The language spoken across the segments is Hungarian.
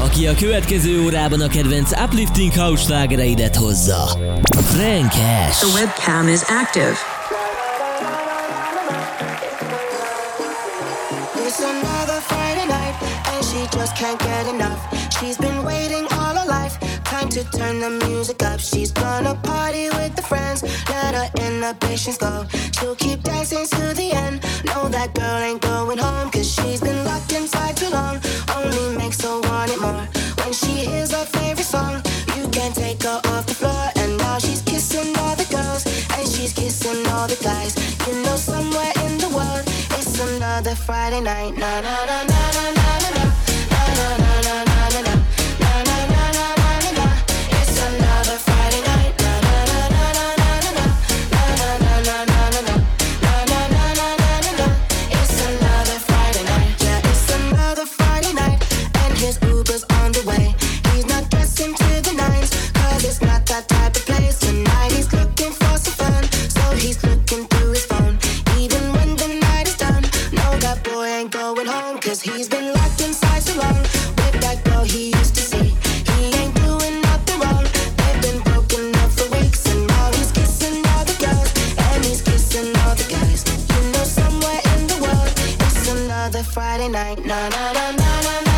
aki a következő órában a kedvenc uplifting house slágereidet hozza. Frank Ash. The webcam is active. It's another Friday night and she just can't get enough. She's been waiting all time to turn the music up. She's gonna party with the friends. Let her inhibitions go. She'll keep dancing to the end. Know that girl ain't going home. Cause she's been locked inside too long. Only makes her want it more. When she hears her favorite song, you can take her off the floor. And now she's kissing all the girls. And she's kissing all the guys. You know, somewhere in the world, it's another Friday night. Na na na na na na. a Friday night. Na na na na na. na.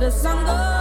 the sun goes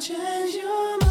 change your mind.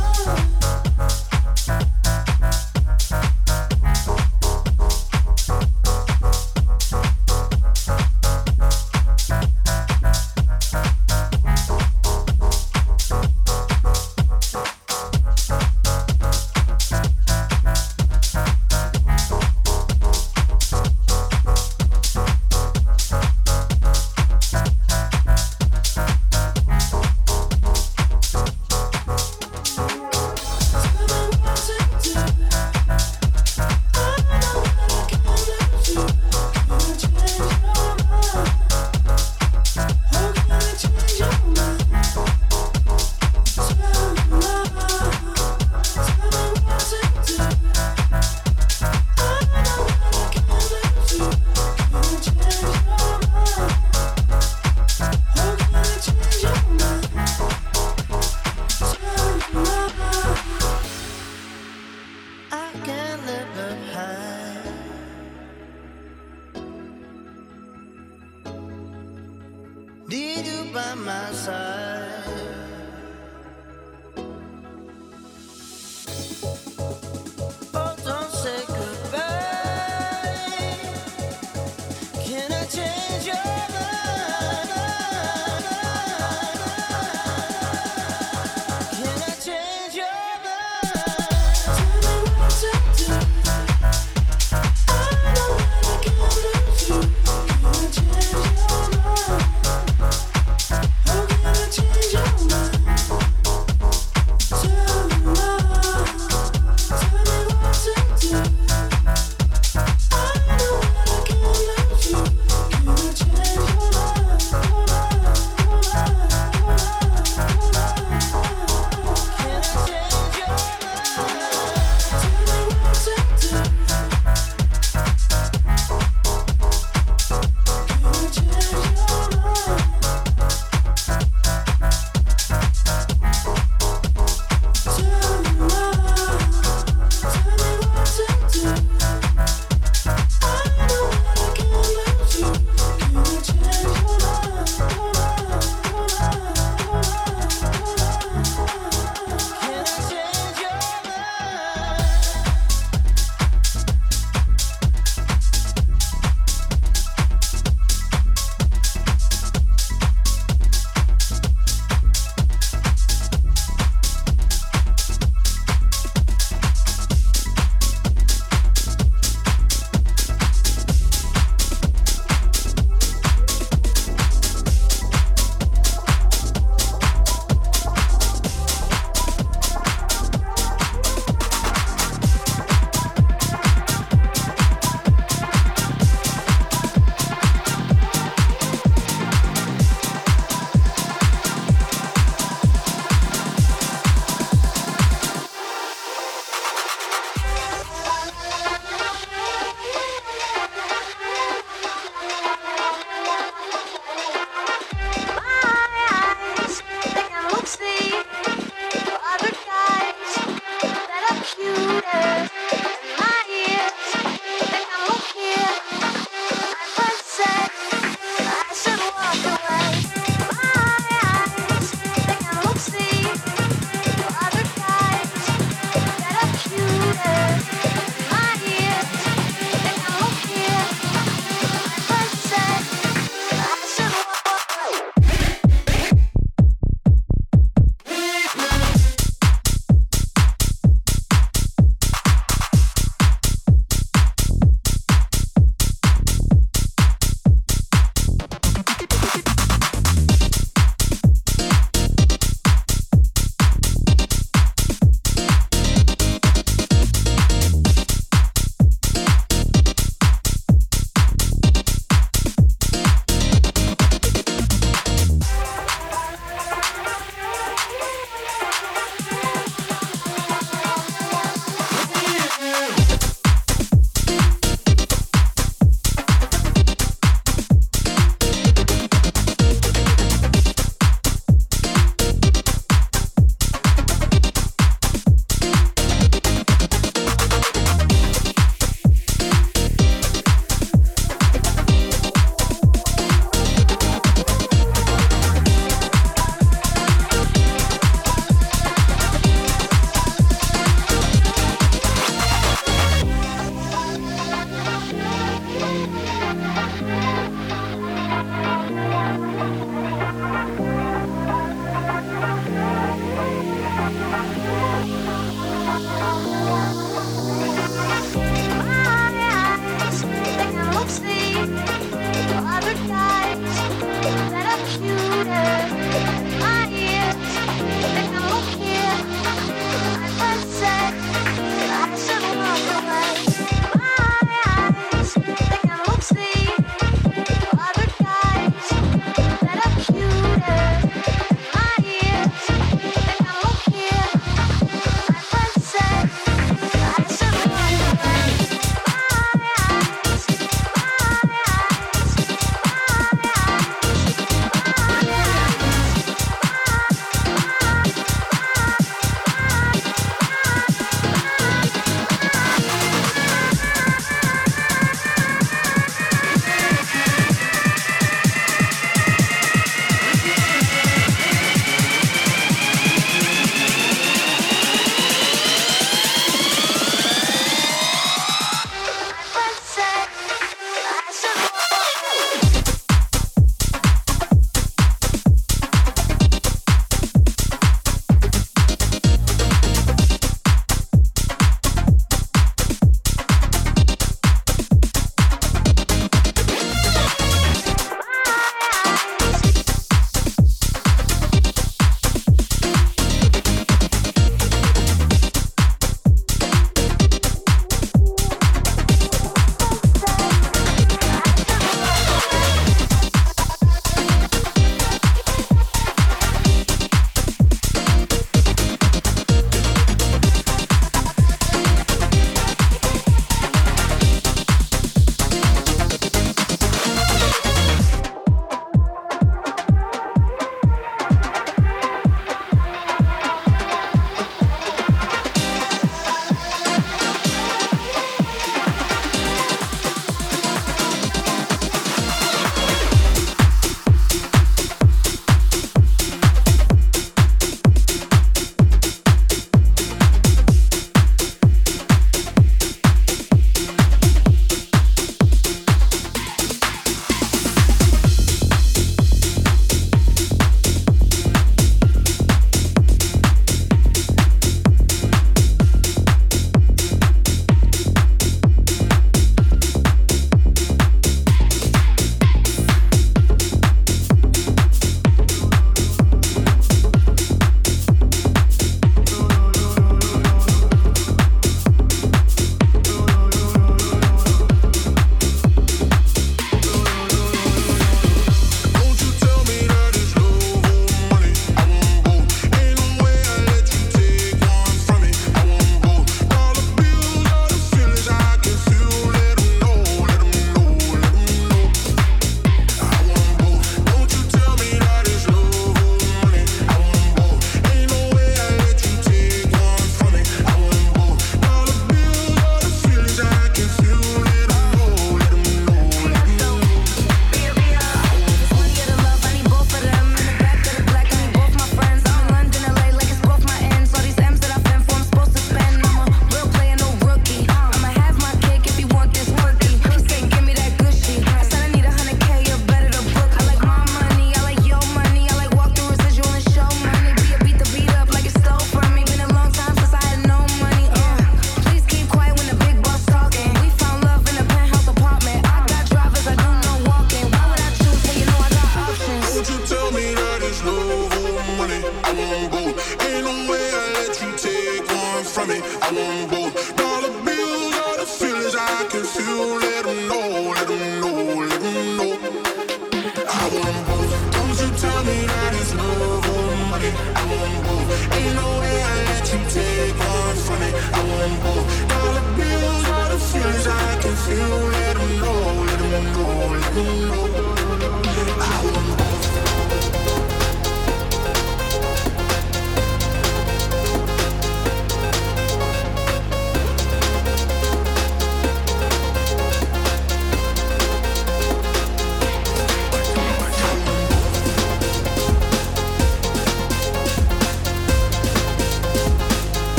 Música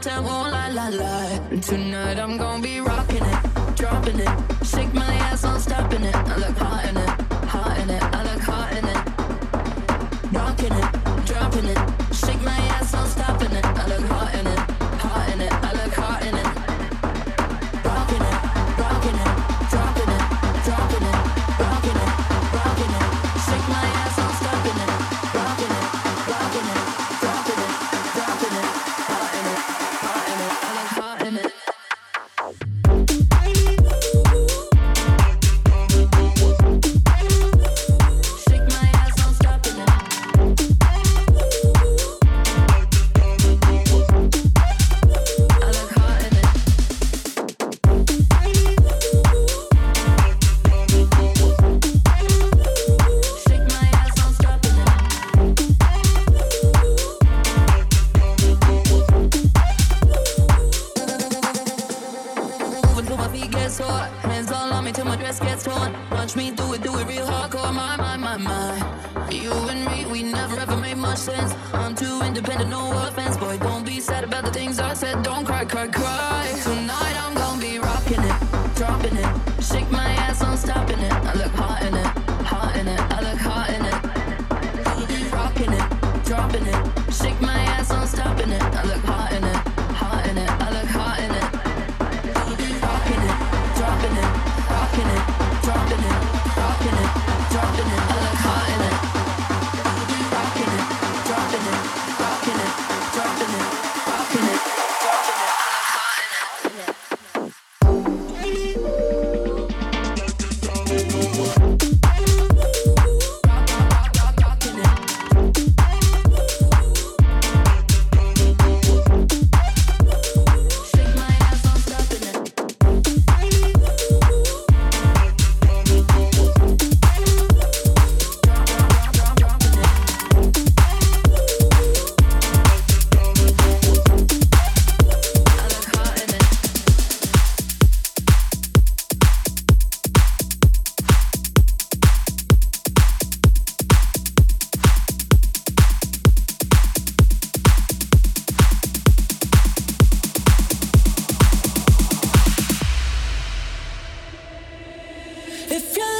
time, oh la la la. Tonight I'm going. If you